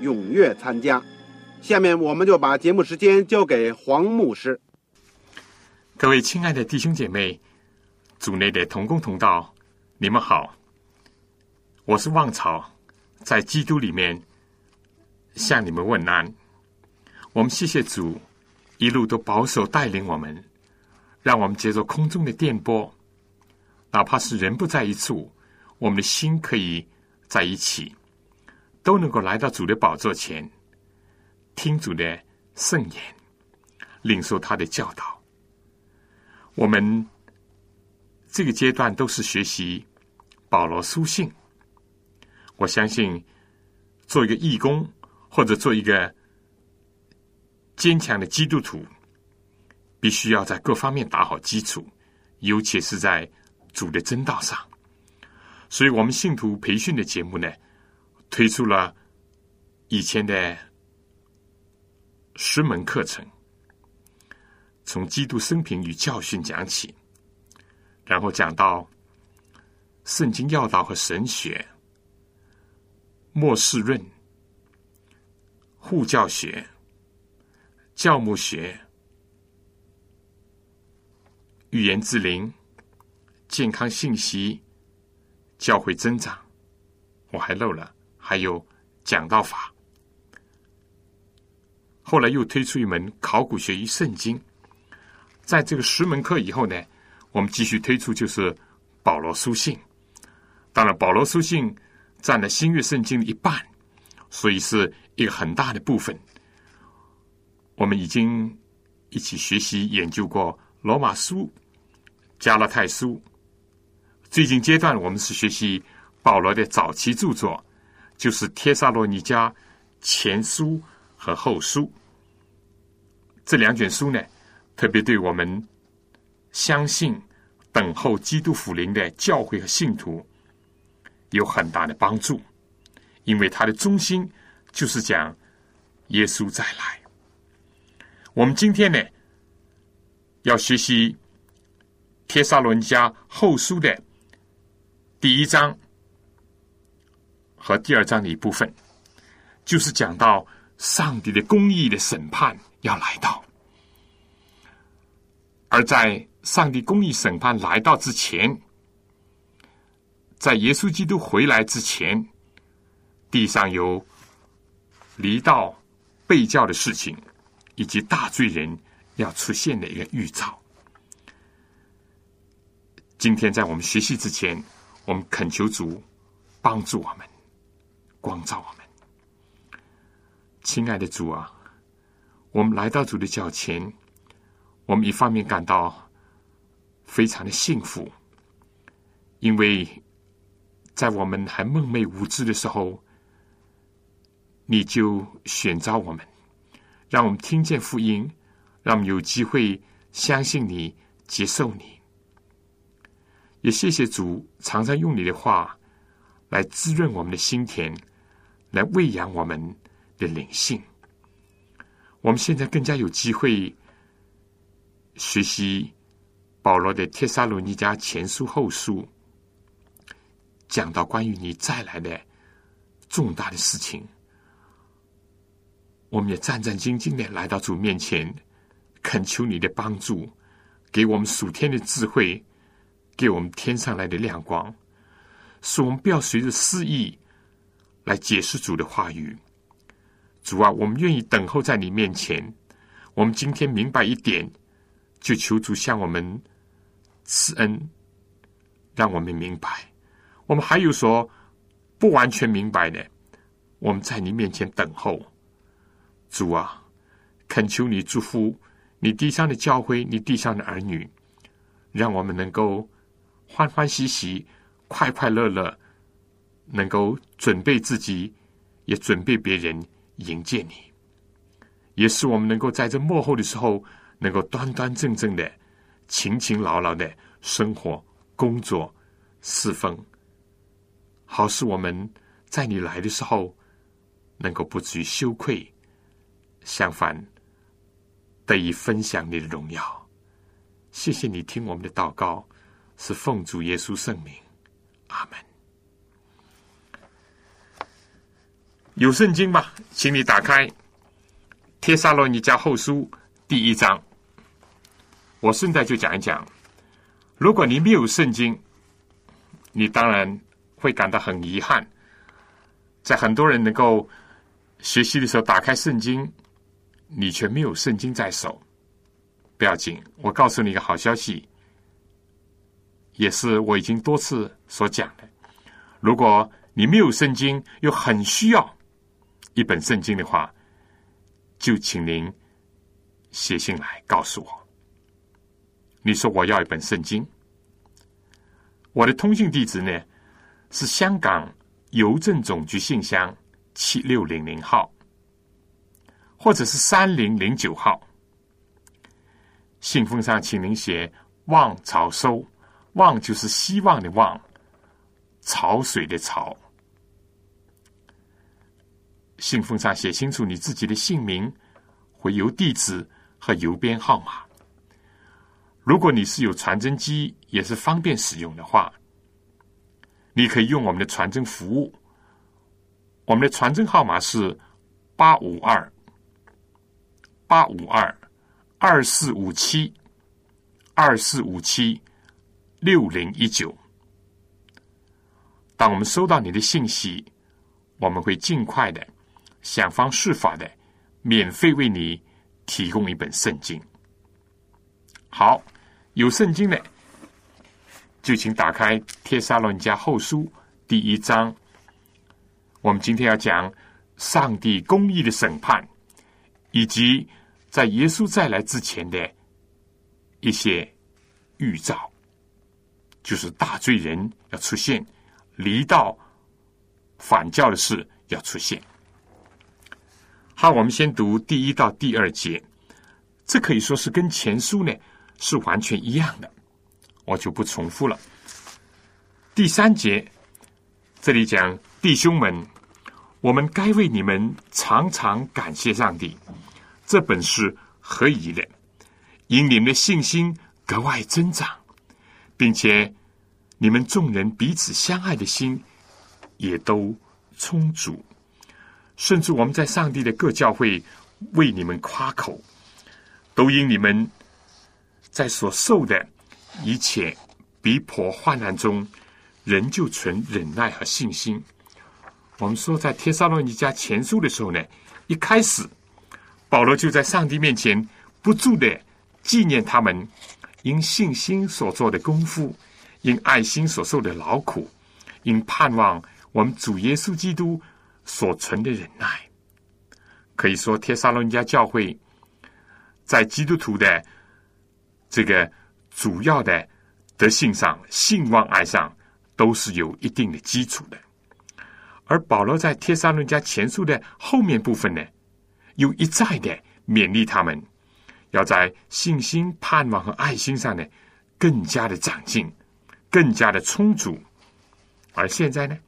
踊跃参加。下面我们就把节目时间交给黄牧师。各位亲爱的弟兄姐妹，组内的同工同道，你们好，我是旺草，在基督里面向你们问安。我们谢谢主，一路都保守带领我们。让我们接受空中的电波，哪怕是人不在一处，我们的心可以在一起，都能够来到主的宝座前，听主的圣言，领受他的教导。我们这个阶段都是学习保罗书信。我相信，做一个义工或者做一个坚强的基督徒。必须要在各方面打好基础，尤其是在主的真道上。所以，我们信徒培训的节目呢，推出了以前的十门课程，从基督生平与教训讲起，然后讲到圣经要道和神学、末世论、护教学、教牧学。语言之灵、健康信息、教会增长，我还漏了，还有讲道法。后来又推出一门考古学与圣经。在这个十门课以后呢，我们继续推出就是保罗书信。当然，保罗书信占了新约圣经的一半，所以是一个很大的部分。我们已经一起学习研究过。罗马书、加拉太书，最近阶段我们是学习保罗的早期著作，就是帖撒罗尼迦前书和后书这两卷书呢，特别对我们相信、等候基督福临的教会和信徒有很大的帮助，因为它的中心就是讲耶稣再来。我们今天呢？要学习《帖撒罗尼迦后书》的第一章和第二章的一部分，就是讲到上帝的公义的审判要来到，而在上帝公义审判来到之前，在耶稣基督回来之前，地上有离道背教的事情，以及大罪人。要出现的一个预兆。今天在我们学习之前，我们恳求主帮助我们，光照我们。亲爱的主啊，我们来到主的脚前，我们一方面感到非常的幸福，因为在我们还梦寐无知的时候，你就选召我们，让我们听见福音。让我们有机会相信你、接受你，也谢谢主常常用你的话来滋润我们的心田，来喂养我们的灵性。我们现在更加有机会学习保罗的《帖撒罗尼迦前书》《后书》，讲到关于你再来的重大的事情。我们也战战兢兢的来到主面前。恳求你的帮助，给我们属天的智慧，给我们天上来的亮光，使我们不要随着私意来解释主的话语。主啊，我们愿意等候在你面前。我们今天明白一点，就求主向我们赐恩，让我们明白。我们还有说不完全明白的，我们在你面前等候。主啊，恳求你祝福你地上的教会，你地上的儿女，让我们能够欢欢喜喜、快快乐乐，能够准备自己，也准备别人迎接你。也是我们能够在这幕后的时候，能够端端正正的、勤勤劳劳的生活、工作、侍奉，好使我们在你来的时候，能够不至于羞愧，相反得以分享你的荣耀。谢谢你听我们的祷告，是奉主耶稣圣名，阿门。有圣经吗？请你打开。帖撒罗尼迦后书第一章，我顺带就讲一讲。如果你没有圣经，你当然会感到很遗憾。在很多人能够学习的时候，打开圣经，你却没有圣经在手，不要紧。我告诉你一个好消息，也是我已经多次所讲的。如果你没有圣经，又很需要一本圣经的话，就请您写信来告诉我。你说我要一本圣经，我的通信地址呢是香港邮政总局信箱七六零零号，或者是三零零九号。信封上请您写“望潮收”，“望”就是希望的“望”，“潮水”的“潮”。信封上写清楚你自己的姓名、回邮地址和邮编号码。如果你是有传真机，也是方便使用的话，你可以用我们的传真服务。我们的传真号码是八五二八五二二四五七二四五七六零一九。当我们收到你的信息，我们会尽快的。想方设法的，免费为你提供一本圣经。好，有圣经的，就请打开《帖撒罗尼迦后书》第一章。我们今天要讲上帝公义的审判，以及在耶稣再来之前的一些预兆，就是大罪人要出现，离道反教的事要出现。好，我们先读第一到第二节，这可以说是跟前书呢是完全一样的，我就不重复了。第三节这里讲弟兄们，我们该为你们常常感谢上帝，这本是何以的，因你们的信心格外增长，并且你们众人彼此相爱的心也都充足。甚至我们在上帝的各教会为你们夸口，都因你们在所受的一切逼迫患难中，仍旧存忍耐和信心。我们说，在帖撒罗尼迦前书的时候呢，一开始保罗就在上帝面前不住的纪念他们因信心所做的功夫，因爱心所受的劳苦，因盼望我们主耶稣基督。所存的忍耐，可以说，帖撒罗尼迦教会在基督徒的这个主要的德性上、信望爱上，都是有一定的基础的。而保罗在帖撒罗尼迦前书的后面部分呢，又一再的勉励他们，要在信心、盼望和爱心上呢，更加的长进，更加的充足。而现在呢？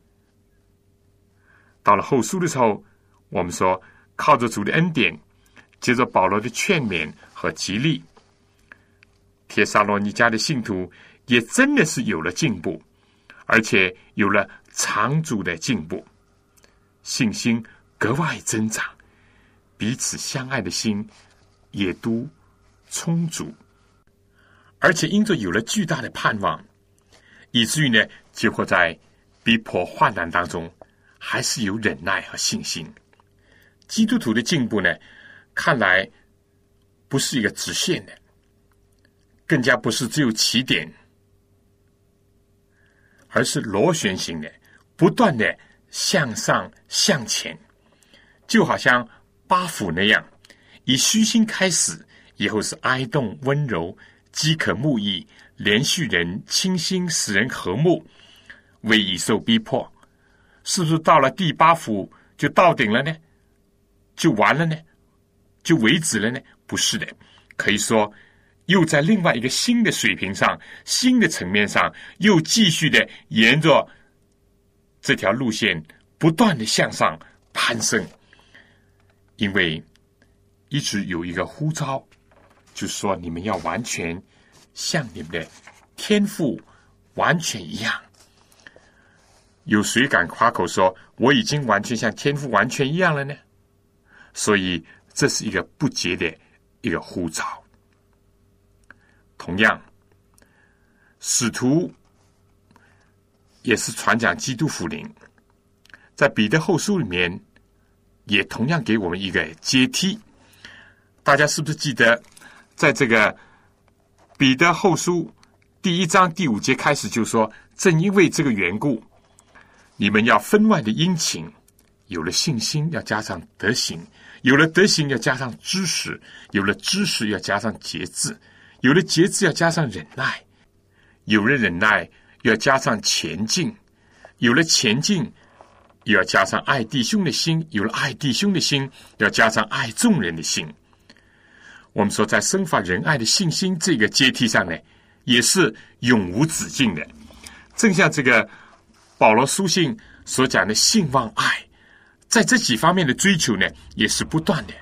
到了后书的时候，我们说靠着主的恩典，接着保罗的劝勉和激励，帖撒罗尼迦的信徒也真的是有了进步，而且有了长足的进步，信心格外增长，彼此相爱的心也都充足，而且因着有了巨大的盼望，以至于呢，结果在逼迫患难当中。还是有忍耐和信心。基督徒的进步呢，看来不是一个直线的，更加不是只有起点，而是螺旋形的，不断的向上向前，就好像八府那样，以虚心开始，以后是哀动温柔，饥渴慕义，连续人清心，使人和睦，为已受逼迫。是不是到了第八幅就到顶了呢？就完了呢？就为止了呢？不是的，可以说又在另外一个新的水平上、新的层面上，又继续的沿着这条路线不断的向上攀升。因为一直有一个呼召，就说你们要完全像你们的天赋完全一样。有谁敢夸口说我已经完全像天父完全一样了呢？所以这是一个不洁的一个呼召。同样，使徒也是传讲基督福音，在彼得后书里面也同样给我们一个阶梯。大家是不是记得，在这个彼得后书第一章第五节开始就说：“正因为这个缘故。”你们要分外的殷勤，有了信心要加上德行，有了德行要加上知识，有了知识要加上节制，有了节制要加上忍耐，有了忍耐要加上前进，有了前进又要加上爱弟兄的心，有了爱弟兄的心要加上爱众人的心。我们说，在生发仁爱的信心这个阶梯上呢，也是永无止境的，正像这个。保罗书信所讲的信望爱，在这几方面的追求呢，也是不断的。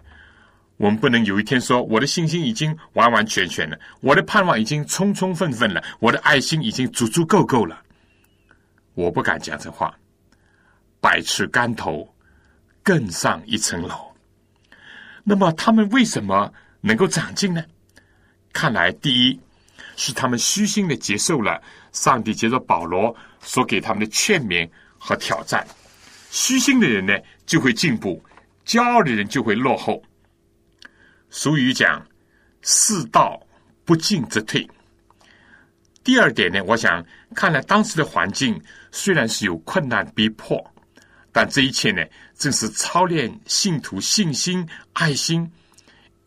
我们不能有一天说我的信心已经完完全全了，我的盼望已经充充分分了，我的爱心已经足足够够了。我不敢讲这话。百尺竿头，更上一层楼。那么他们为什么能够长进呢？看来，第一是他们虚心的接受了上帝接着保罗。所给他们的劝勉和挑战，虚心的人呢就会进步，骄傲的人就会落后。俗语讲“世道不进则退”。第二点呢，我想看来当时的环境虽然是有困难逼迫，但这一切呢，正是操练信徒信心、爱心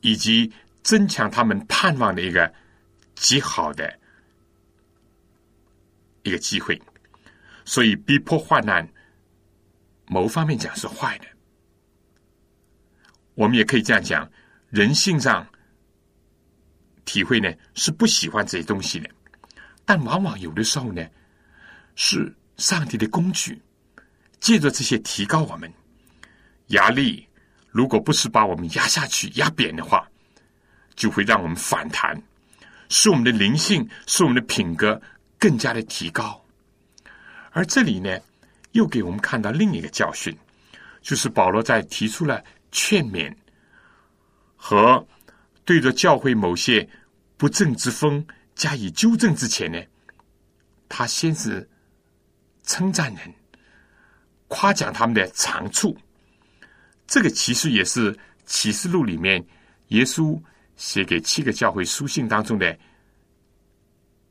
以及增强他们盼望的一个极好的一个机会。所以，逼迫患难，某方面讲是坏的。我们也可以这样讲，人性上体会呢是不喜欢这些东西的，但往往有的时候呢，是上帝的工具，借着这些提高我们压力。如果不是把我们压下去、压扁的话，就会让我们反弹，使我们的灵性、使我们的品格更加的提高。而这里呢，又给我们看到另一个教训，就是保罗在提出了劝勉和对着教会某些不正之风加以纠正之前呢，他先是称赞人，夸奖他们的长处。这个其实也是启示录里面耶稣写给七个教会书信当中的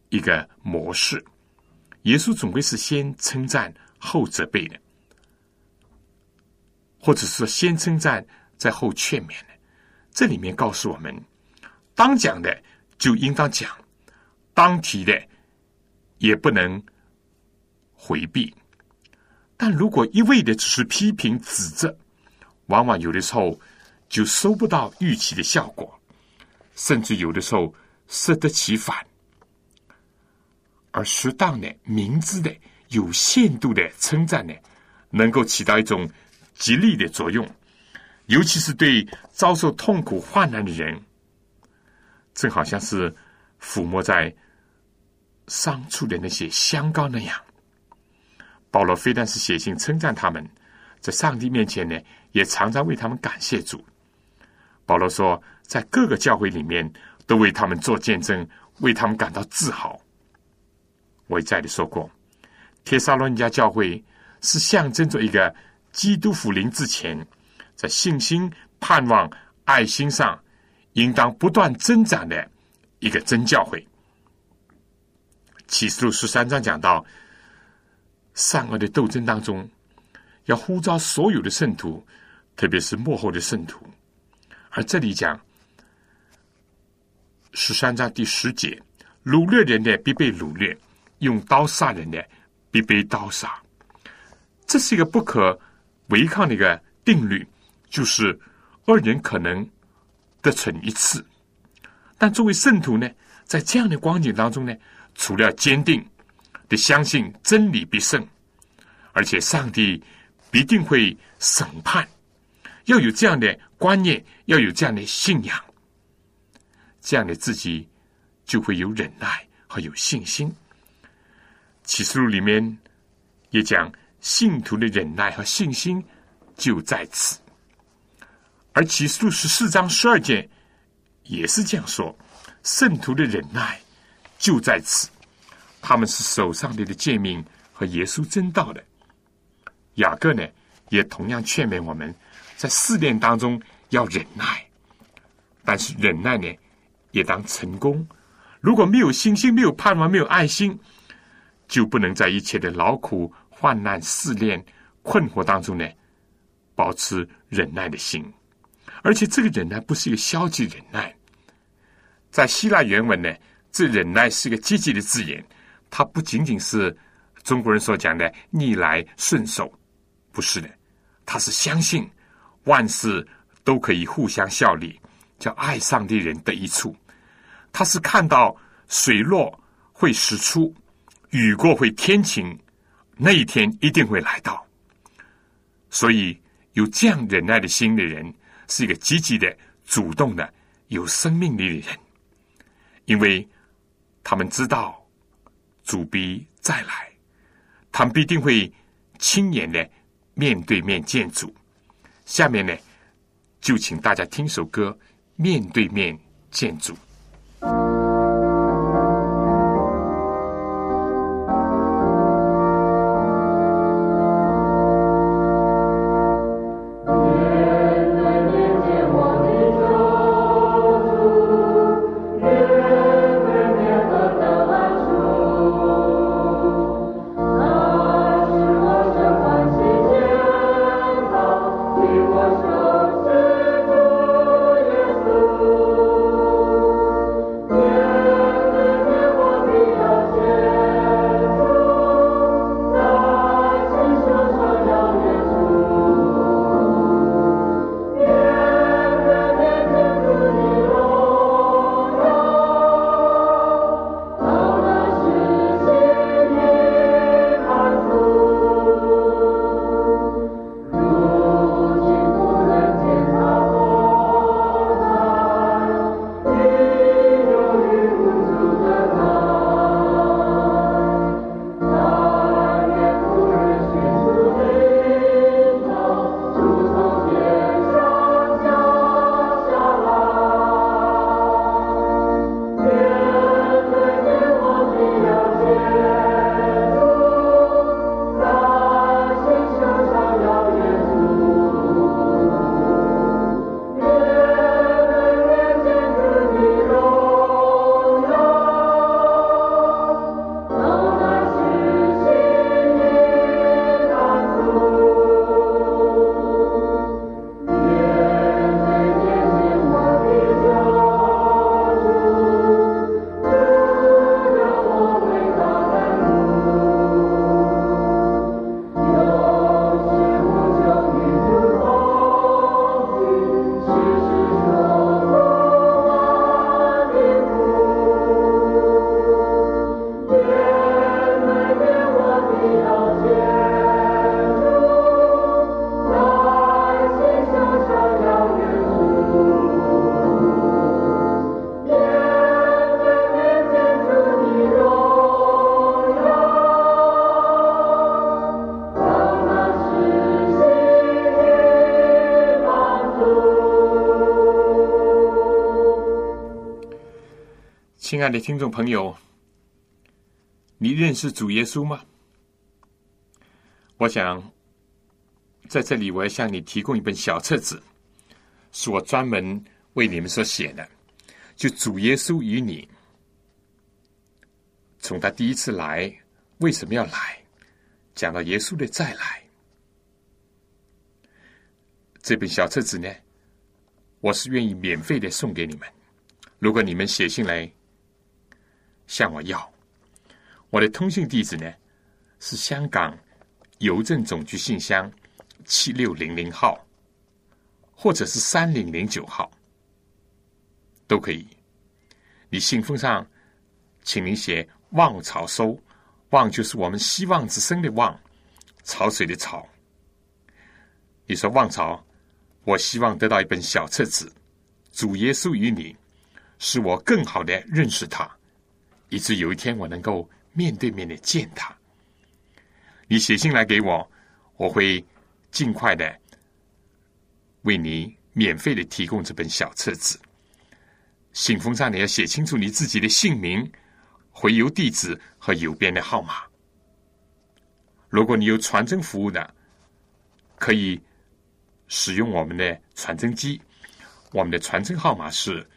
一个模式。耶稣总归是先称赞后责备的，或者是说先称赞再后劝勉的。这里面告诉我们，当讲的就应当讲，当提的也不能回避。但如果一味的只是批评指责，往往有的时候就收不到预期的效果，甚至有的时候适得其反。而适当的、明智的、有限度的称赞呢，能够起到一种激励的作用，尤其是对遭受痛苦患难的人，正好像是抚摸在伤处的那些香膏那样。保罗非但是写信称赞他们，在上帝面前呢，也常常为他们感谢主。保罗说，在各个教会里面，都为他们做见证，为他们感到自豪。我一再的说过，铁沙罗尼迦教会是象征着一个基督福临之前，在信心、盼望、爱心上，应当不断增长的一个真教会。启示录十三章讲到，善恶的斗争当中，要呼召所有的圣徒，特别是幕后的圣徒。而这里讲十三章第十节，掳掠人的必被掳掠，用刀杀人的必被刀杀。这是一个不可违抗的一个定律，就是二人可能得逞一次。但作为圣徒呢，在这样的光景当中呢，除了坚定的相信真理必胜，而且上帝必定会审判，要有这样的观念，要有这样的信仰，这样的自己就会有忍耐和有信心。启示录里面也讲。信徒的忍耐和信心就在此，而启示录十四章十二节也是这样说：圣徒的忍耐就在此，他们是守上帝的诫命和耶稣真道的。雅各呢，也同样劝勉我们在试炼当中要忍耐，但是忍耐呢，也当成功。如果没有信心、没有盼望、没有爱心，就不能在一切的劳苦。患难试炼困惑当中呢，保持忍耐的心，而且这个忍耐不是一个消极忍耐。在希腊原文呢，这忍耐是一个积极的字眼，它不仅仅是中国人所讲的逆来顺受，不是的，他是相信万事都可以互相效力，叫爱上帝人得一处。他是看到水落会石出，雨过会天晴。那一天一定会来到，所以有这样忍耐的心的人，是一个积极的、主动的、有生命力的人，因为他们知道主必再来，他们必定会亲眼的面对面见主。下面呢，就请大家听首歌《面对面见主》。亲爱的听众朋友，你认识主耶稣吗？我想在这里我要向你提供一本小册子，是我专门为你们所写的，就主耶稣与你，从他第一次来为什么要来，讲到耶稣的再来。这本小册子呢，我是愿意免费的送给你们。如果你们写信来向我要，我的通信地址呢是香港邮政总局信箱。七六零零号，或者是三零零九号，都可以。你信封上，请您写“望潮收”，“望”就是我们希望之声的“望”，潮水的“潮”。你说“望潮”，我希望得到一本小册子，主耶稣与你，使我更好的认识他，以致有一天我能够面对面的见他。你写信来给我，我会。尽快的为你免费的提供这本小册子。信封上你要写清楚你自己的姓名、回邮地址和邮编的号码。如果你有传真服务的，可以使用我们的传真机。我们的传真号码是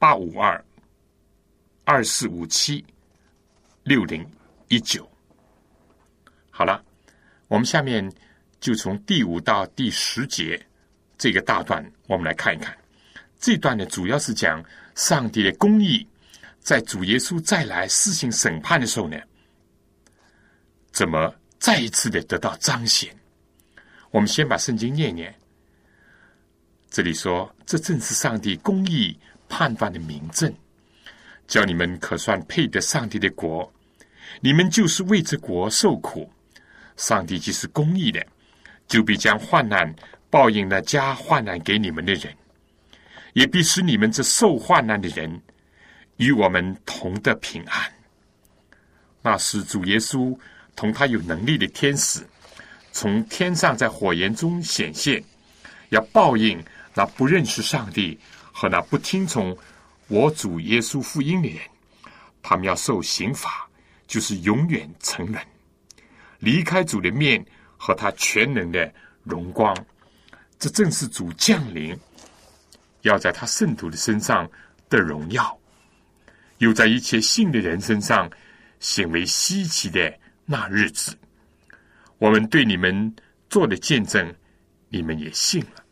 八五二二四五七六零一九。好了，我们下面。就从第五到第十节这个大段，我们来看一看。这段呢，主要是讲上帝的公义，在主耶稣再来施行审判的时候呢，怎么再一次的得到彰显。我们先把圣经念念。这里说：“这正是上帝公义判断的明证，叫你们可算配得上帝的国。你们就是为这国受苦。上帝既是公义的。”就必将患难报应那加患难给你们的人，也必使你们这受患难的人与我们同得平安。那是主耶稣同他有能力的天使从天上在火焰中显现，要报应那不认识上帝和那不听从我主耶稣福音的人，他们要受刑罚，就是永远沉沦，离开主的面。和他全能的荣光，这正是主降临，要在他圣徒的身上的荣耀，又在一切信的人身上显为稀奇的那日子。我们对你们做的见证，你们也信了。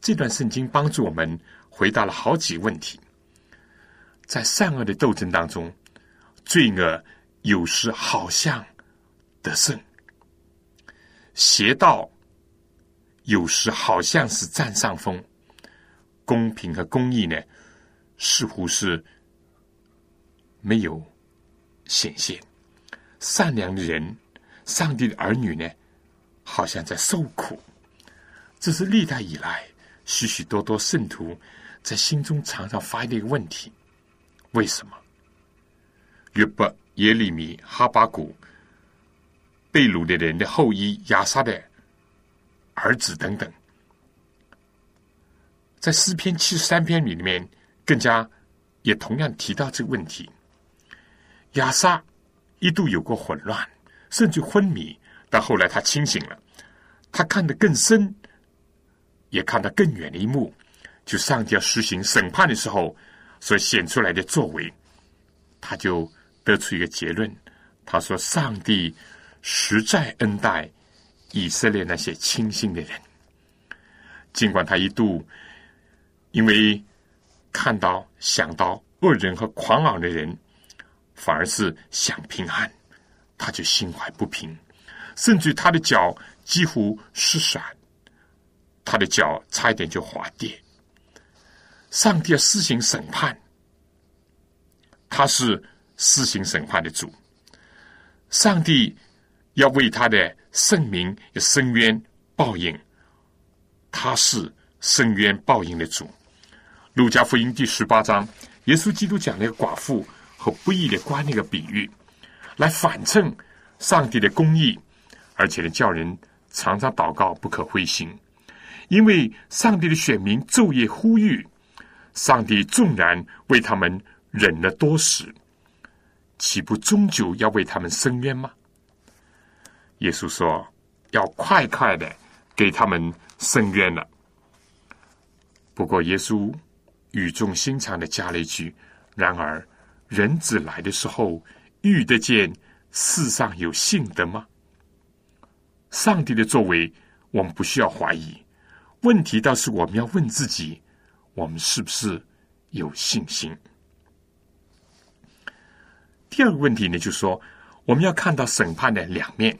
这段圣经帮助我们回答了好几问题。在善恶的斗争当中，罪恶有时好像得胜。邪道有时好像是占上风，公平和公义呢，似乎是没有显现。善良的人，上帝的儿女呢，好像在受苦。这是历代以来许许多多圣徒在心中常常发的一个问题：为什么？约伯、耶利米、哈巴谷。被掳的人的后裔亚撒的儿子等等，在诗篇七十三篇里面，更加也同样提到这个问题。亚撒一度有过混乱，甚至昏迷，但后来他清醒了，他看得更深，也看得更远的一幕，就上帝要实行审判的时候所显出来的作为，他就得出一个结论，他说：“上帝。”实在恩待以色列那些清心的人，尽管他一度因为看到、想到恶人和狂傲的人，反而是想平安，他就心怀不平，甚至他的脚几乎失闪，他的脚差一点就滑跌。上帝要施行审判，他是施行审判的主，上帝。要为他的圣名伸冤报应，他是伸冤报应的主。路加福音第十八章，耶稣基督讲那个寡妇和不义的官那个比喻，来反衬上帝的公义，而且呢，叫人常常祷告，不可灰心，因为上帝的选民昼夜呼吁，上帝纵然为他们忍了多时，岂不终究要为他们伸冤吗？耶稣说：“要快快的给他们伸冤了。不过耶稣语重心长的加了一句：“然而，人子来的时候，遇得见世上有信的吗？”上帝的作为，我们不需要怀疑。问题倒是我们要问自己：我们是不是有信心？第二个问题呢，就是说，我们要看到审判的两面，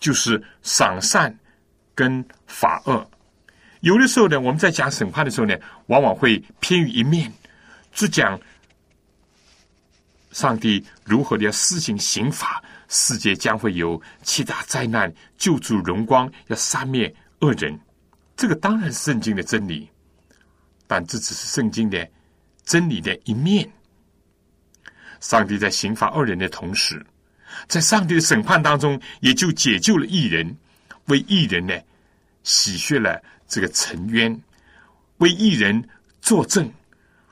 就是赏善跟罚恶。有的时候呢，我们在讲审判的时候呢，往往会偏于一面，只讲上帝如何的要施行刑罚，世界将会有七大灾难，救主荣光，要杀灭恶人。这个当然是圣经的真理，但这只是圣经的真理的一面。上帝在刑罚恶人的同时，在上帝的审判当中，也就解救了异人，为异人呢洗血了这个尘冤，为异人作证，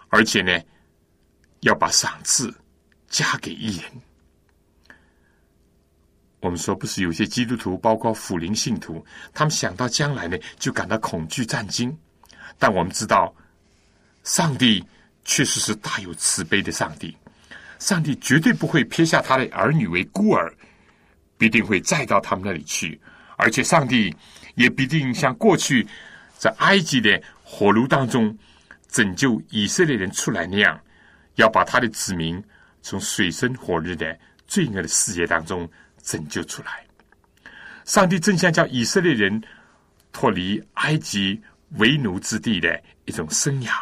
而且呢要把赏赐加给异人。我们说，不是有些基督徒，包括辅灵信徒，他们想到将来呢，就感到恐惧战惊。但我们知道，上帝确实是大有慈悲的上帝。上帝绝对不会撇下他的儿女为孤儿，必定会再到他们那里去，而且上帝也必定像过去在埃及的火炉当中拯救以色列人出来那样，要把他的子民从水深火热的罪恶的世界当中拯救出来。上帝正像叫以色列人脱离埃及为奴之地的一种生涯，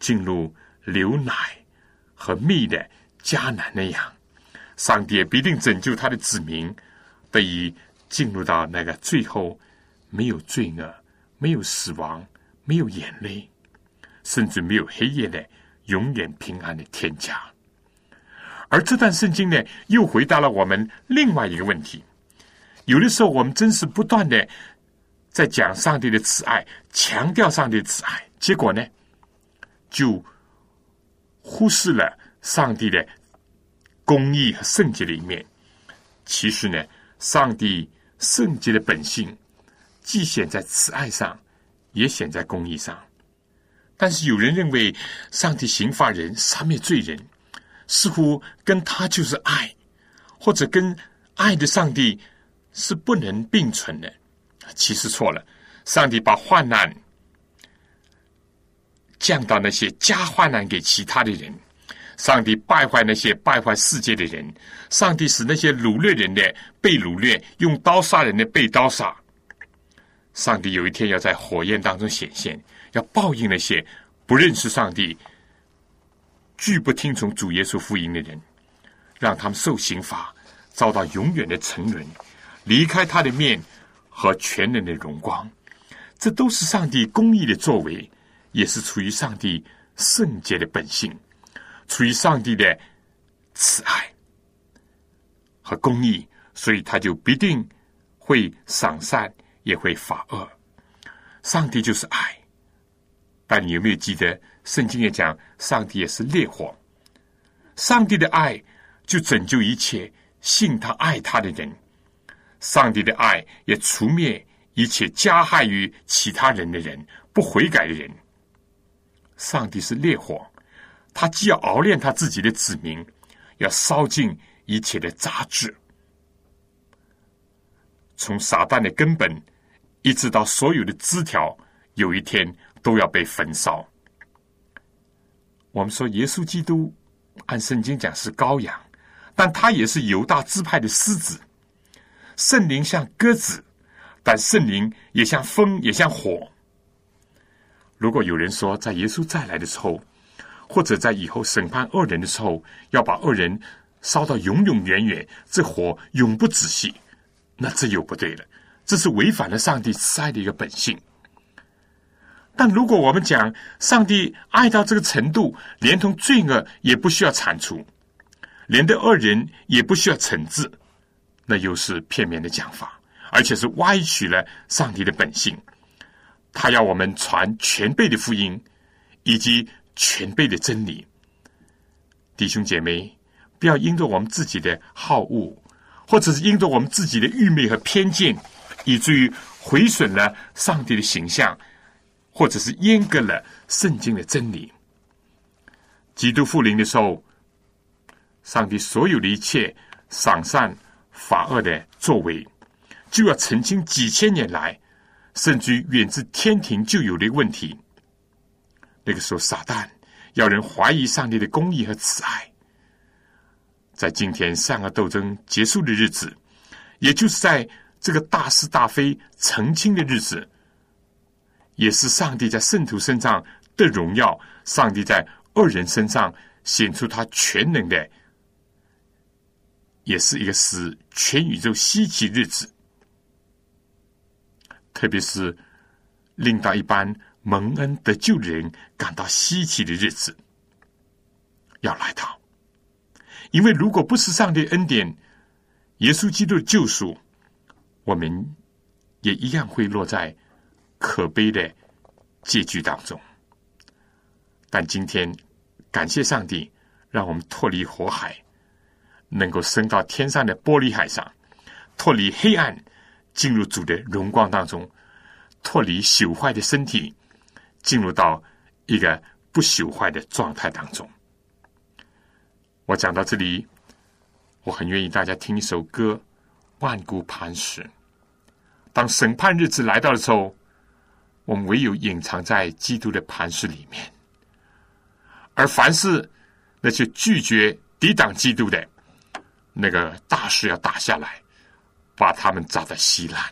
进入牛奶和蜜的。迦南那样，上帝也必定拯救他的子民，得以进入到那个最后没有罪恶、没有死亡、没有眼泪，甚至没有黑夜的永远平安的天家。而这段圣经呢，又回答了我们另外一个问题：有的时候，我们真是不断的在讲上帝的慈爱，强调上帝的慈爱，结果呢，就忽视了。上帝的公义和圣洁的一面，其实呢，上帝圣洁的本性既显在慈爱上，也显在公义上。但是有人认为，上帝刑罚人、杀灭罪人，似乎跟他就是爱，或者跟爱的上帝是不能并存的。其实错了，上帝把患难降到那些加患难给其他的人。上帝败坏那些败坏世界的人，上帝使那些掳掠人的被掳掠，用刀杀人的被刀杀。上帝有一天要在火焰当中显现，要报应那些不认识上帝、拒不听从主耶稣福音的人，让他们受刑罚，遭到永远的沉沦，离开他的面和全能的荣光。这都是上帝公义的作为，也是出于上帝圣洁的本性。出于上帝的慈爱和公义，所以他就必定会赏善，也会罚恶。上帝就是爱，但你有没有记得圣经也讲，上帝也是烈火。上帝的爱就拯救一切信他爱他的人，上帝的爱也除灭一切加害于其他人的人、不悔改的人。上帝是烈火。他既要熬炼他自己的子民，要烧尽一切的杂质，从撒旦的根本，一直到所有的枝条，有一天都要被焚烧。我们说耶稣基督按圣经讲是羔羊，但他也是犹大支派的狮子。圣灵像鸽子，但圣灵也像风，也像火。如果有人说在耶稣再来的时候，或者在以后审判恶人的时候，要把恶人烧到永永远远，这火永不止息，那这又不对了，这是违反了上帝慈爱的一个本性。但如果我们讲上帝爱到这个程度，连同罪恶也不需要铲除，连对恶人也不需要惩治，那又是片面的讲法，而且是歪曲了上帝的本性。他要我们传全备的福音，以及。全备的真理，弟兄姐妹，不要因着我们自己的好恶，或者是因着我们自己的愚昧和偏见，以至于毁损了上帝的形象，或者是阉割了圣经的真理。基督复临的时候，上帝所有的一切赏善罚恶的作为，就要澄清几千年来，甚至于远自天庭就有的问题。那个时候，撒旦要人怀疑上帝的公义和慈爱。在今天善恶斗争结束的日子，也就是在这个大是大非澄清的日子，也是上帝在圣徒身上的荣耀，上帝在恶人身上显出他全能的，也是一个使全宇宙稀奇日子。特别是令到一般蒙恩得救的人感到稀奇的日子要来到。因为如果不是上帝恩典，耶稣基督的救赎，我们也一样会落在可悲的结局当中。但今天，感谢上帝，让我们脱离火海，能够升到天上的玻璃海上，脱离黑暗，进入主的荣光当中，脱离朽坏的身体，进入到一个不朽坏的状态当中。我讲到这里，我很愿意大家听一首歌《万古磐石》。当审判日子来到的时候，我们唯有隐藏在基督的磐石里面；而凡是那些拒绝抵挡基督的，那个大石要打下来，把他们砸得稀烂。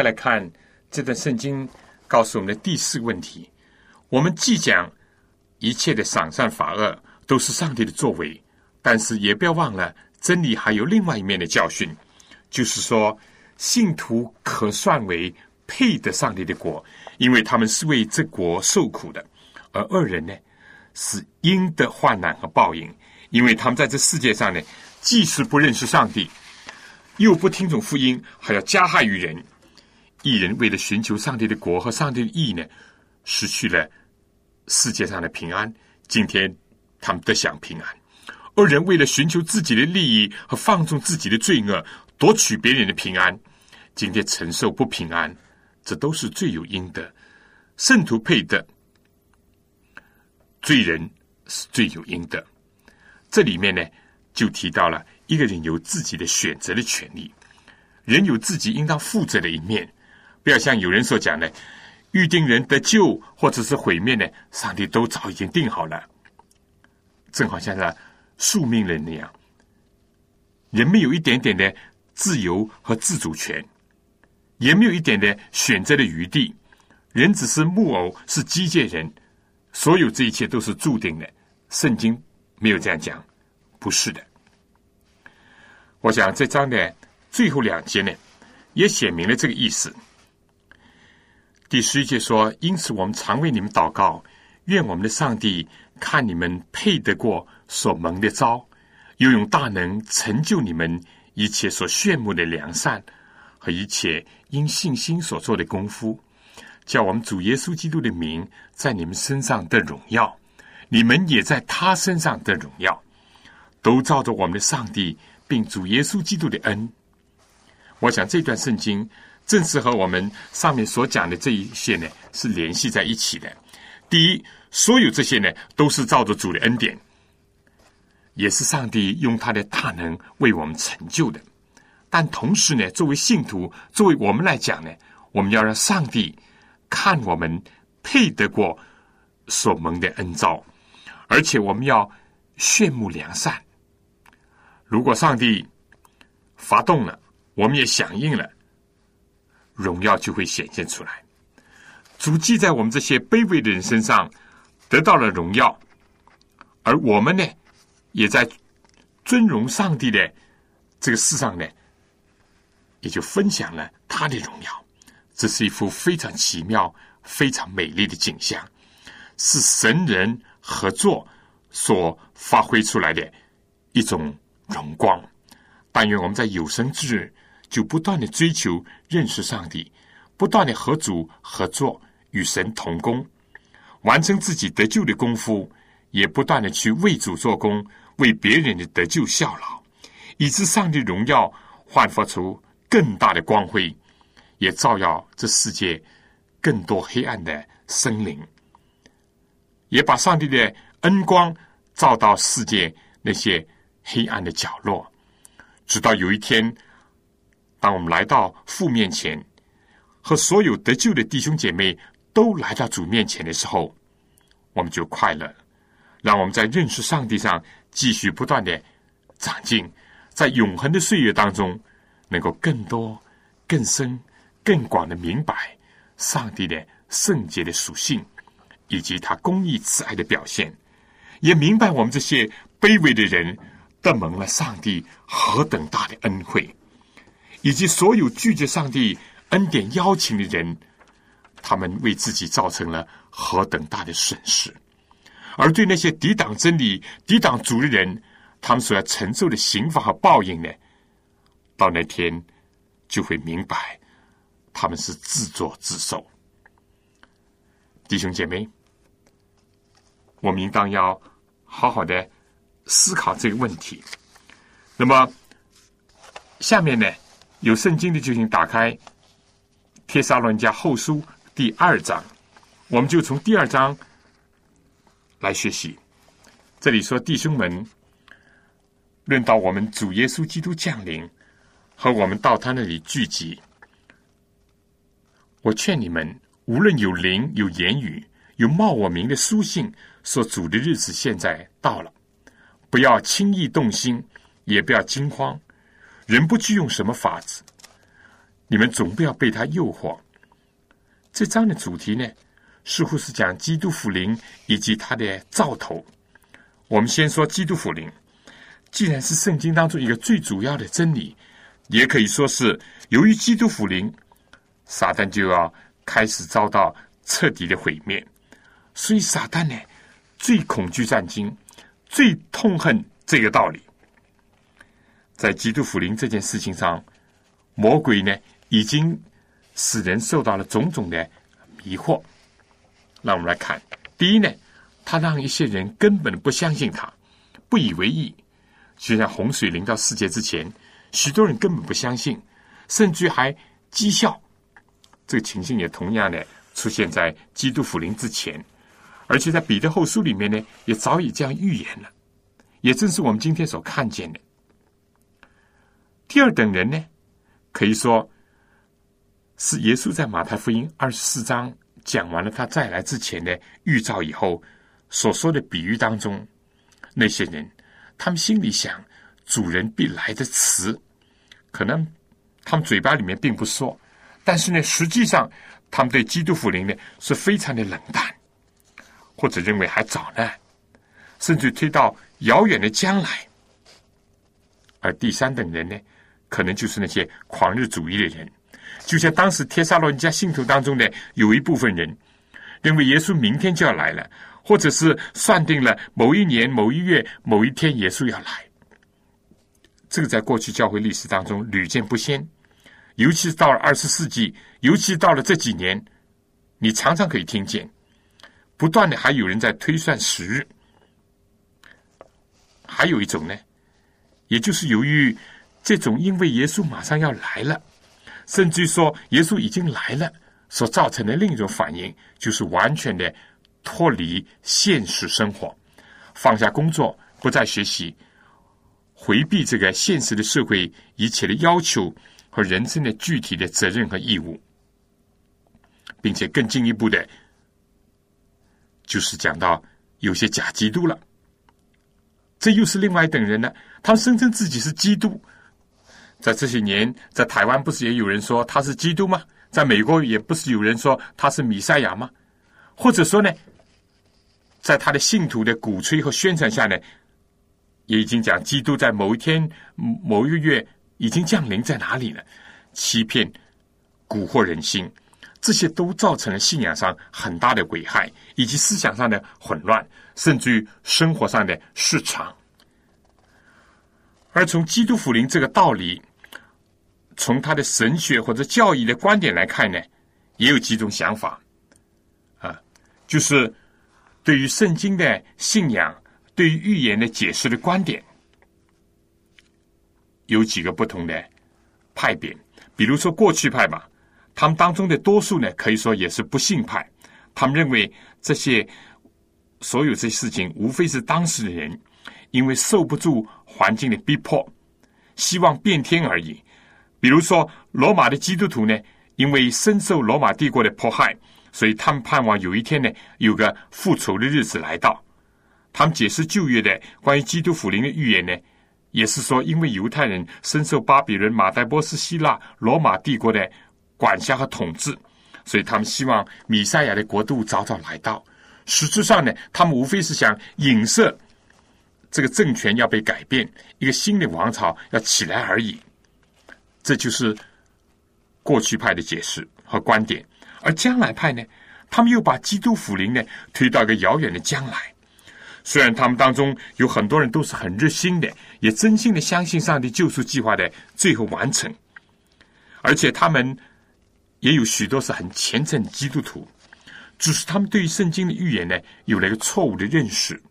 再来看这段圣经告诉我们的第四个问题：我们既讲一切的赏善罚恶都是上帝的作为，但是也不要忘了真理还有另外一面的教训，就是说信徒可算为配得上帝的国，因为他们是为这国受苦的；而恶人呢，是应得患难和报应，因为他们在这世界上呢，既是不认识上帝。又不听从福音，还要加害于人。艺人为了寻求上帝的国和上帝的义呢，失去了世界上的平安。今天他们得享平安。二人为了寻求自己的利益和放纵自己的罪恶，夺取别人的平安，今天承受不平安。这都是罪有应得。圣徒配的罪人是罪有应得。这里面呢，就提到了一个人有自己的选择的权利，人有自己应当负责的一面，不要像有人所讲的，预定人得救或者是毁灭呢，上帝都早已经定好了，正好像是宿命人那样，人没有一点点的自由和自主权，也没有一点的选择的余地，人只是木偶，是机械人，所有这一切都是注定的，圣经。没有这样讲，不是的。我想这章的最后两节呢，也写明了这个意思。第十一节说：“因此，我们常为你们祷告，愿我们的上帝看你们配得过所蒙的招，又用大能成就你们一切所炫目的良善和一切因信心所做的功夫，叫我们主耶稣基督的名在你们身上的荣耀。”你们也在他身上得荣耀，都照着我们的上帝并主耶稣基督的恩。我想这段圣经正是和我们上面所讲的这一些呢是联系在一起的。第一，所有这些呢都是照着主的恩典，也是上帝用他的大能为我们成就的。但同时呢，作为信徒，作为我们来讲呢，我们要让上帝看我们配得过所蒙的恩召。而且我们要炫目良善。如果上帝发动了，我们也响应了，荣耀就会显现出来。主记在我们这些卑微的人身上得到了荣耀，而我们呢，也在尊荣上帝的这个世上呢，也就分享了他的荣耀。这是一幅非常奇妙、非常美丽的景象，是神人。合作所发挥出来的一种荣光。但愿我们在有生之日，就不断的追求认识上帝，不断的和主合作，与神同工，完成自己得救的功夫，也不断的去为主做工，为别人的得救效劳，以致上帝荣耀焕发出更大的光辉，也照耀这世界更多黑暗的森林。也把上帝的恩光照到世界那些黑暗的角落，直到有一天，当我们来到父面前，和所有得救的弟兄姐妹都来到主面前的时候，我们就快乐。让我们在认识上帝上继续不断的长进，在永恒的岁月当中，能够更多、更深、更广的明白上帝的圣洁的属性。以及他公义慈爱的表现，也明白我们这些卑微的人得蒙了上帝何等大的恩惠，以及所有拒绝上帝恩典邀请的人，他们为自己造成了何等大的损失；而对那些抵挡真理、抵挡主的人，他们所要承受的刑罚和报应呢？到那天就会明白，他们是自作自受。弟兄姐妹。我们应当要好好的思考这个问题。那么，下面呢，有圣经的就请打开《帖撒罗尼迦后书》第二章，我们就从第二章来学习。这里说：“弟兄们，论到我们主耶稣基督降临和我们到他那里聚集，我劝你们，无论有灵、有言语、有冒我名的书信。”说主的日子现在到了，不要轻易动心，也不要惊慌。人不具用什么法子，你们总不要被他诱惑。这章的主题呢，似乎是讲基督福临以及他的兆头。我们先说基督福临，既然是圣经当中一个最主要的真理，也可以说是由于基督福临，撒旦就要开始遭到彻底的毁灭。所以撒旦呢？最恐惧战经，最痛恨这个道理。在基督福临这件事情上，魔鬼呢已经使人受到了种种的迷惑。让我们来看，第一呢，他让一些人根本不相信他，不以为意。就像洪水临到世界之前，许多人根本不相信，甚至还讥笑。这个情形也同样的出现在基督福临之前。而且在彼得后书里面呢，也早已这样预言了，也正是我们今天所看见的。第二等人呢，可以说是耶稣在马太福音二十四章讲完了他再来之前的预兆以后所说的比喻当中，那些人他们心里想主人必来的词，可能他们嘴巴里面并不说，但是呢，实际上他们对基督福音呢是非常的冷淡，或者认为还早呢，甚至推到遥远的将来。而第三等人呢？可能就是那些狂热主义的人，就像当时帖撒罗尼迦信徒当中的有一部分人，认为耶稣明天就要来了，或者是算定了某一年某一月某一天耶稣要来。这个在过去教会历史当中屡见不鲜，尤其是到了二十世纪，尤其到了这几年，你常常可以听见，不断的还有人在推算时日。还有一种呢，也就是由于。这种因为耶稣马上要来了，甚至说耶稣已经来了，所造成的另一种反应，就是完全的脱离现实生活，放下工作，不再学习，回避这个现实的社会一切的要求和人生的具体的责任和义务，并且更进一步的，就是讲到有些假基督了，这又是另外一等人呢，他声称自己是基督。在这些年，在台湾不是也有人说他是基督吗？在美国也不是有人说他是弥赛亚吗？或者说呢，在他的信徒的鼓吹和宣传下呢，也已经讲基督在某一天、某一个月已经降临在哪里了？欺骗、蛊惑人心，这些都造成了信仰上很大的危害，以及思想上的混乱，甚至于生活上的失常。而从基督福临这个道理。从他的神学或者教义的观点来看呢，也有几种想法，啊，就是对于圣经的信仰、对于预言的解释的观点，有几个不同的派别。比如说过去派吧，他们当中的多数呢，可以说也是不信派。他们认为这些所有这些事情，无非是当时的人因为受不住环境的逼迫，希望变天而已。比如说，罗马的基督徒呢，因为深受罗马帝国的迫害，所以他们盼望有一天呢，有个复仇的日子来到。他们解释旧约的关于基督复临的预言呢，也是说，因为犹太人深受巴比伦、马代波斯、希腊、罗马帝国的管辖和统治，所以他们希望米赛亚的国度早早来到。实质上呢，他们无非是想影射这个政权要被改变，一个新的王朝要起来而已。这就是过去派的解释和观点，而将来派呢，他们又把基督福临呢推到一个遥远的将来。虽然他们当中有很多人都是很热心的，也真心的相信上帝救赎计划的最后完成，而且他们也有许多是很虔诚的基督徒，只是他们对于圣经的预言呢有了一个错误的认识，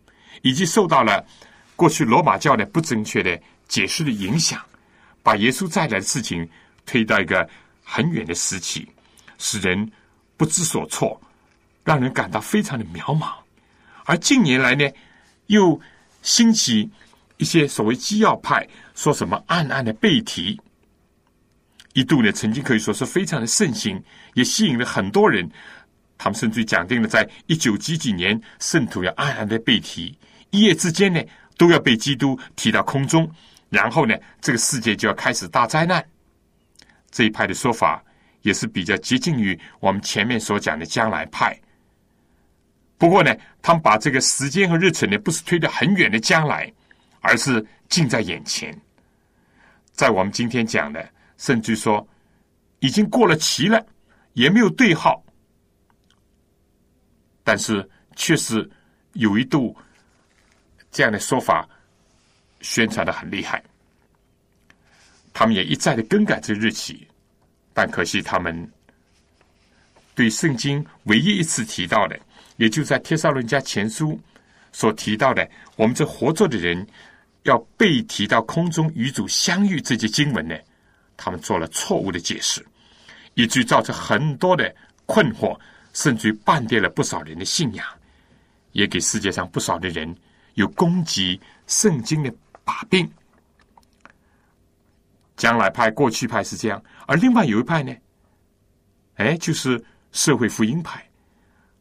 以及受到了过去罗马教的不正确的解释的影响。把耶稣再来的事情推到一个很远的时期，使人不知所措，让人感到非常的渺茫。而近年来呢，又兴起一些所谓基要派，说什么暗暗的背题，一度呢曾经可以说是非常的盛行，也吸引了很多人。他们甚至讲定了，在一九几几年，圣徒要暗暗的背题，一夜之间呢，都要被基督提到空中。然后呢，这个世界就要开始大灾难。这一派的说法也是比较接近于我们前面所讲的将来派。不过呢，他们把这个时间和日程呢，不是推得很远的将来，而是近在眼前。在我们今天讲的，甚至说已经过了期了，也没有对号，但是确实有一度这样的说法。宣传的很厉害，他们也一再的更改这日期，但可惜他们对圣经唯一一次提到的，也就在帖撒罗尼迦前书所提到的，我们这活着的人要被提到空中与主相遇这节经文呢，他们做了错误的解释，以至于造成很多的困惑，甚至于绊跌了不少人的信仰，也给世界上不少的人有攻击圣经的把柄。将来派、过去派是这样，而另外有一派呢，哎，就是社会福音派。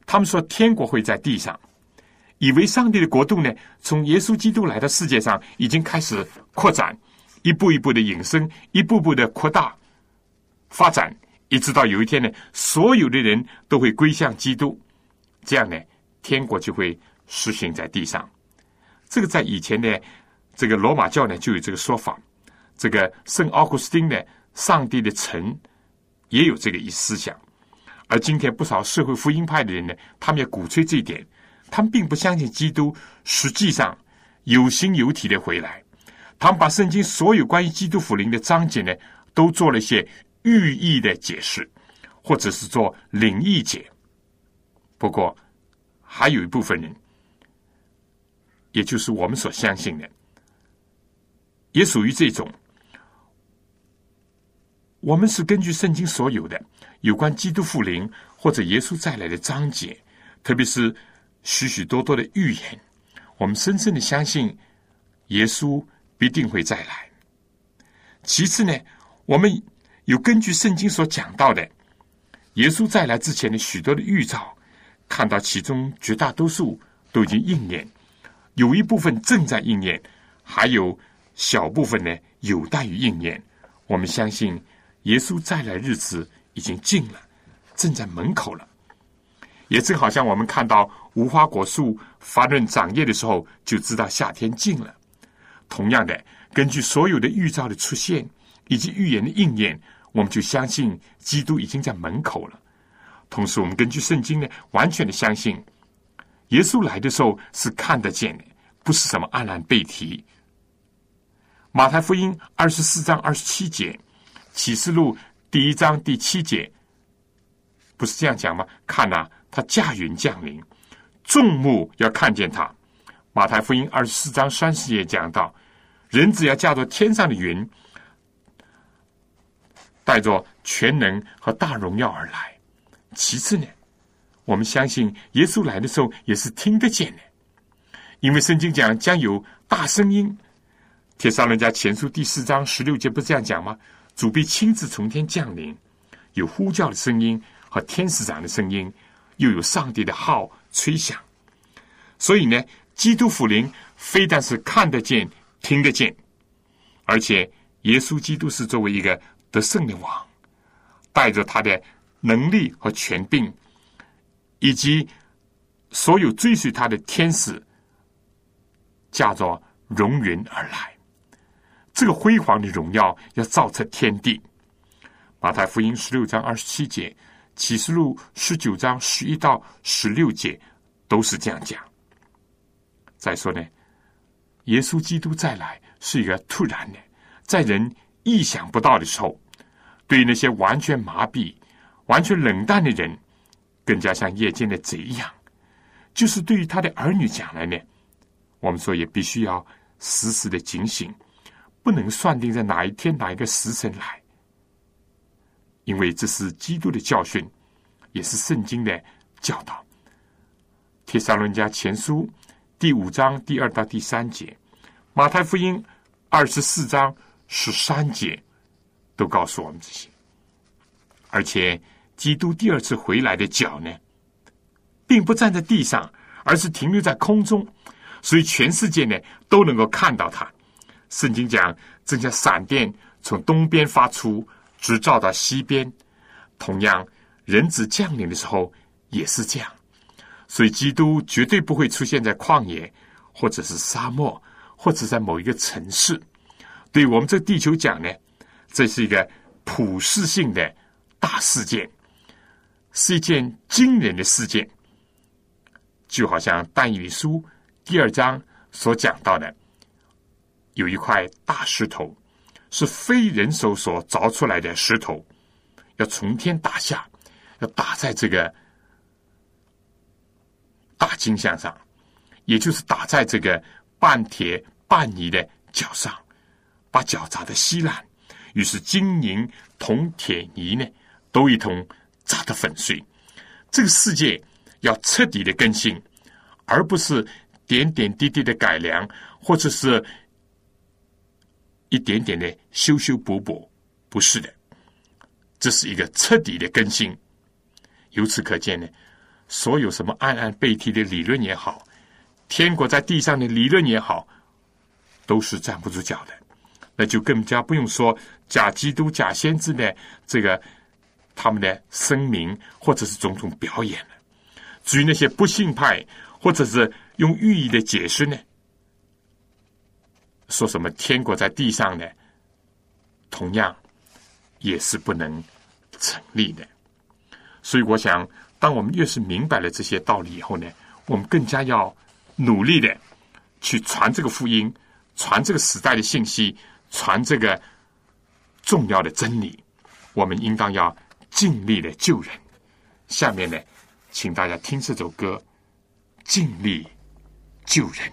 他们说天国会在地上，以为上帝的国度呢，从耶稣基督来到世界上已经开始扩展，一步一步的引申，一步步的扩大发展，一直到有一天呢，所有的人都会归向基督，这样呢，天国就会实行在地上。这个在以前的这个罗马教呢就有这个说法。这个圣奥古斯丁的上帝的臣也有这个一思想，而今天不少社会福音派的人呢，他们也鼓吹这一点。他们并不相信基督实际上有形有体的回来，他们把圣经所有关于基督福临的章节呢，都做了一些寓意的解释，或者是做灵异解。不过，还有一部分人，也就是我们所相信的，也属于这种。我们是根据圣经所有的有关基督复临或者耶稣再来的章节，特别是许许多多的预言，我们深深的相信耶稣必定会再来。其次呢，我们有根据圣经所讲到的耶稣再来之前的许多的预兆，看到其中绝大多数都已经应验，有一部分正在应验，还有小部分呢有待于应验。我们相信。耶稣再来日子已经近了，正在门口了。也正好像我们看到无花果树发嫩长叶的时候，就知道夏天近了。同样的，根据所有的预兆的出现以及预言的应验，我们就相信基督已经在门口了。同时，我们根据圣经呢，完全的相信耶稣来的时候是看得见的，不是什么黯然背提。马太福音二十四章二十七节。启示录第一章第七节，不是这样讲吗？看呐，他驾云降临，众目要看见他。马太福音二十四章三十节讲到，人只要驾着天上的云，带着全能和大荣耀而来。其次呢，我们相信耶稣来的时候也是听得见的，因为圣经讲将有大声音。铁沙人家前书第四章十六节不是这样讲吗？主必亲自从天降临，有呼叫的声音和天使长的声音，又有上帝的号吹响。所以呢，基督福临非但是看得见、听得见，而且耶稣基督是作为一个得胜的王，带着他的能力和权柄，以及所有追随他的天使，驾着荣云而来。这个辉煌的荣耀要造彻天地。马太福音十六章二十七节，启示录十九章十一到十六节都是这样讲。再说呢，耶稣基督再来是一个突然的，在人意想不到的时候，对于那些完全麻痹、完全冷淡的人，更加像夜间的贼一样。就是对于他的儿女讲来呢，我们说也必须要时时的警醒。不能算定在哪一天哪一个时辰来，因为这是基督的教训，也是圣经的教导。帖撒论家前书第五章第二到第三节，马太福音二十四章十三节，都告诉我们这些。而且，基督第二次回来的脚呢，并不站在地上，而是停留在空中，所以全世界呢都能够看到他。圣经讲，正像闪电从东边发出，直照到西边。同样，人子降临的时候也是这样。所以，基督绝对不会出现在旷野，或者是沙漠，或者在某一个城市。对我们这地球讲呢，这是一个普世性的大事件，是一件惊人的事件。就好像但以理书第二章所讲到的。有一块大石头，是非人手所凿出来的石头，要从天打下，要打在这个大金像上，也就是打在这个半铁半泥的脚上，把脚砸得稀烂。于是金银铜铁泥呢，都一同砸得粉碎。这个世界要彻底的更新，而不是点点滴滴的改良，或者是一点点的修修补补。不是的，这是一个彻底的更新。由此可见呢，所有什么暗暗背提的理论也好，天国在地上的理论也好，都是站不住脚的。那就更加不用说假基督、假先知的这个他们的声明，或者是种种表演了。至于那些不信派，或者是用寓意的解释呢，说什么天国在地上呢，同样也是不能成立的。所以，我想，当我们越是明白了这些道理以后呢，我们更加要努力的去传这个福音，传这个时代的信息。传这个重要的真理，我们应当要尽力的救人。下面呢，请大家听这首歌《尽力救人》。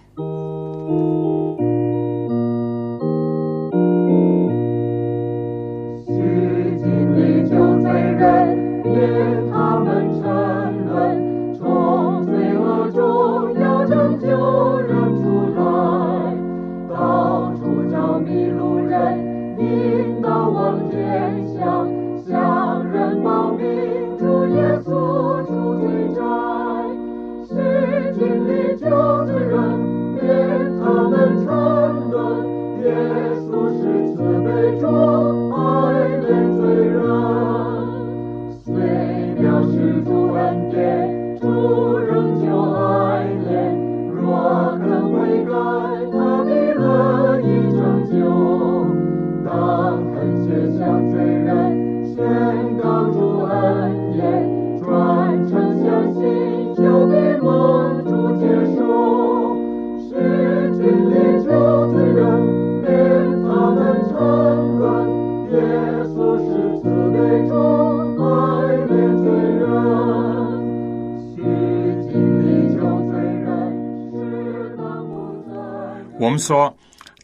说，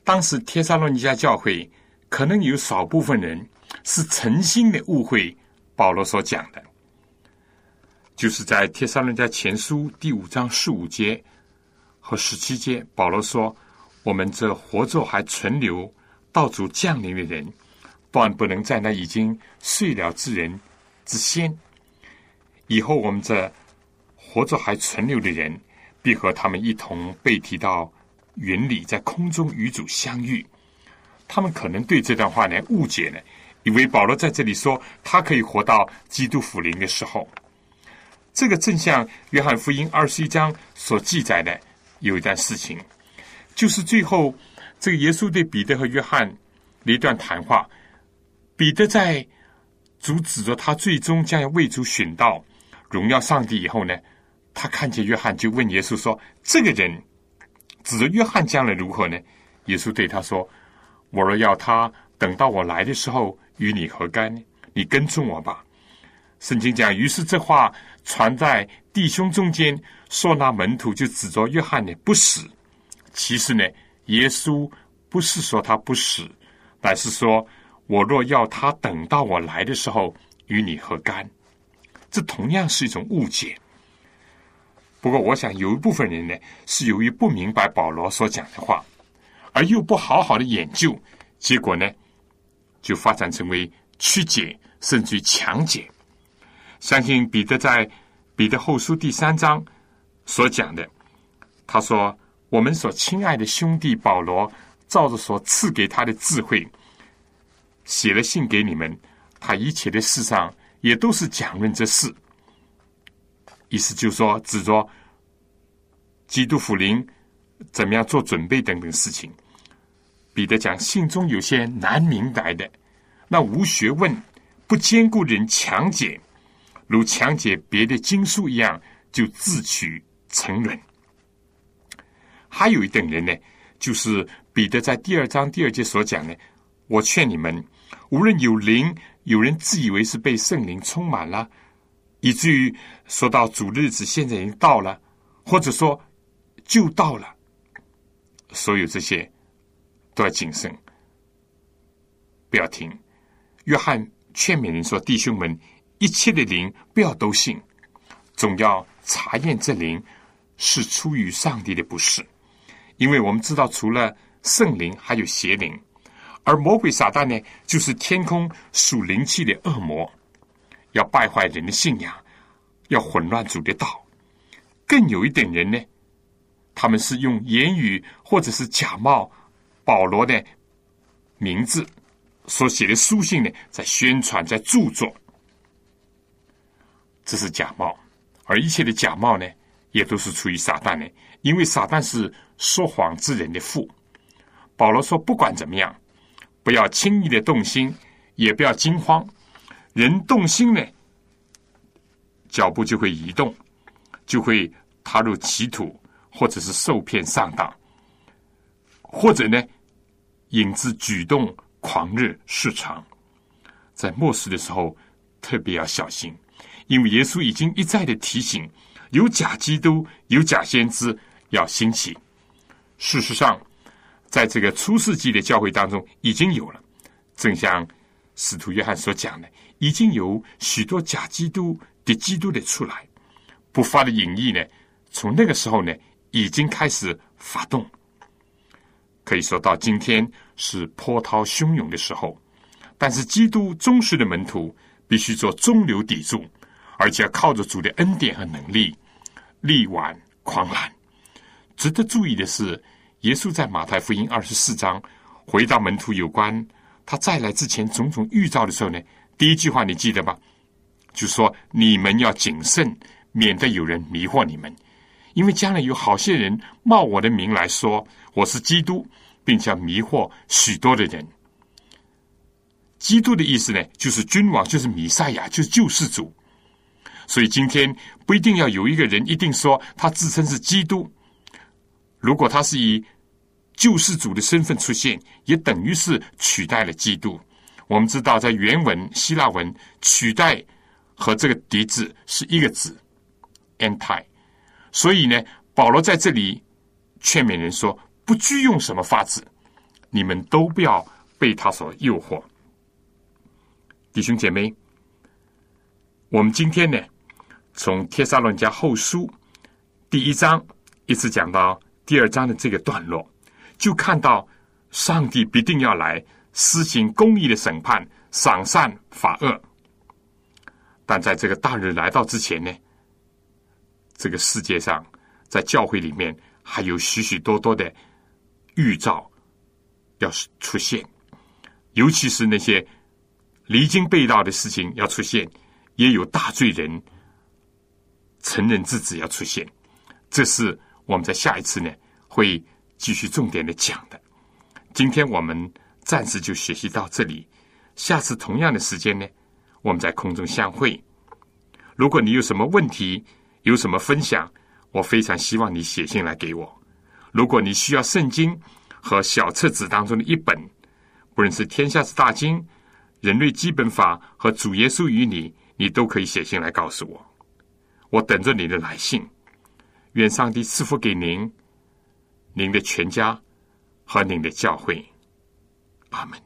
当时帖撒罗尼迦教会可能有少部分人是诚心的误会保罗所讲的，就是在帖撒罗尼迦前书第五章十五节和十七节，保罗说：“我们这活着还存留到主降临的人，断不能在那已经睡了之人之先。以后我们这活着还存留的人，必和他们一同被提到。”云里在空中与主相遇，他们可能对这段话呢误解了，以为保罗在这里说他可以活到基督复临的时候。这个正像约翰福音二十一章所记载的有一段事情，就是最后这个耶稣对彼得和约翰的一段谈话。彼得在阻止着他最终将要为主寻到荣耀上帝以后呢，他看见约翰就问耶稣说：“这个人。”指着约翰将来如何呢？耶稣对他说：“我若要他等到我来的时候与你何干呢？你跟从我吧。”圣经讲，于是这话传在弟兄中间，说那门徒就指着约翰呢不死。其实呢，耶稣不是说他不死，乃是说我若要他等到我来的时候与你何干？这同样是一种误解。不过，我想有一部分人呢，是由于不明白保罗所讲的话，而又不好好的研究，结果呢，就发展成为曲解，甚至于强解。相信彼得在彼得后书第三章所讲的，他说：“我们所亲爱的兄弟保罗，照着所赐给他的智慧，写了信给你们，他一切的事上也都是讲论这事。”意思就是说，指着基督福临怎么样做准备等等事情。彼得讲，信中有些难明白的，那无学问、不坚固人强解，如强解别的经书一样，就自取沉沦。还有一等人呢，就是彼得在第二章第二节所讲的：我劝你们，无论有灵，有人自以为是被圣灵充满了。以至于说到主日子现在已经到了，或者说就到了，所有这些都要谨慎，不要听。约翰劝勉人说：“弟兄们，一切的灵不要都信，总要查验这灵是出于上帝的，不是。因为我们知道，除了圣灵，还有邪灵，而魔鬼撒旦呢，就是天空属灵气的恶魔，要败坏人的信仰，要混乱主的道。更有一点人呢，他们是用言语或者是假冒保罗的名字所写的书信呢，在宣传，在著作，这是假冒。而一切的假冒呢，也都是出于撒旦的，因为撒旦是说谎之人的父。保罗说：“不管怎么样，不要轻易的动心，也不要惊慌。人动心呢，脚步就会移动，就会踏入歧途，或者是受骗上当，或者呢，引致举动狂热失常。在末世的时候，特别要小心。”因为耶稣已经一再的提醒，有假基督、有假先知要兴起。事实上，在这个初世纪的教会当中已经有了，正像使徒约翰所讲的，已经有许多假基督的基督的出来。不发的隐意呢，从那个时候呢，已经开始发动。可以说到今天是波涛汹涌的时候，但是基督忠实的门徒必须做中流砥柱。而且要靠着主的恩典和能力力挽狂澜。值得注意的是，耶稣在马太福音二十四章回答门徒有关他再来之前种种预兆的时候呢，第一句话你记得吗？就说你们要谨慎，免得有人迷惑你们，因为将来有好些人冒我的名来说我是基督，并且迷惑许多的人。基督的意思呢，就是君王，就是弥赛亚，就是救世主。所以今天不一定要有一个人一定说他自称是基督。如果他是以救世主的身份出现，也等于是取代了基督。我们知道，在原文希腊文，取代和这个叠字是一个字，anti。所以呢，保罗在这里劝勉人说：不拘用什么法子，你们都不要被他所诱惑。弟兄姐妹，我们今天呢？从《帖撒论家后书》第一章一直讲到第二章的这个段落，就看到上帝必定要来施行公义的审判，赏善罚恶。但在这个大日来到之前呢，这个世界上在教会里面还有许许多多的预兆要出现，尤其是那些离经背道的事情要出现，也有大罪人。成人之子要出现，这是我们在下一次呢会继续重点的讲的。今天我们暂时就学习到这里，下次同样的时间呢，我们在空中相会。如果你有什么问题，有什么分享，我非常希望你写信来给我。如果你需要圣经和小册子当中的一本，不论是《天下之大经》、《人类基本法》和《主耶稣与你》，你都可以写信来告诉我。我等着你的来信，愿上帝赐福给您、您的全家和您的教会。阿门。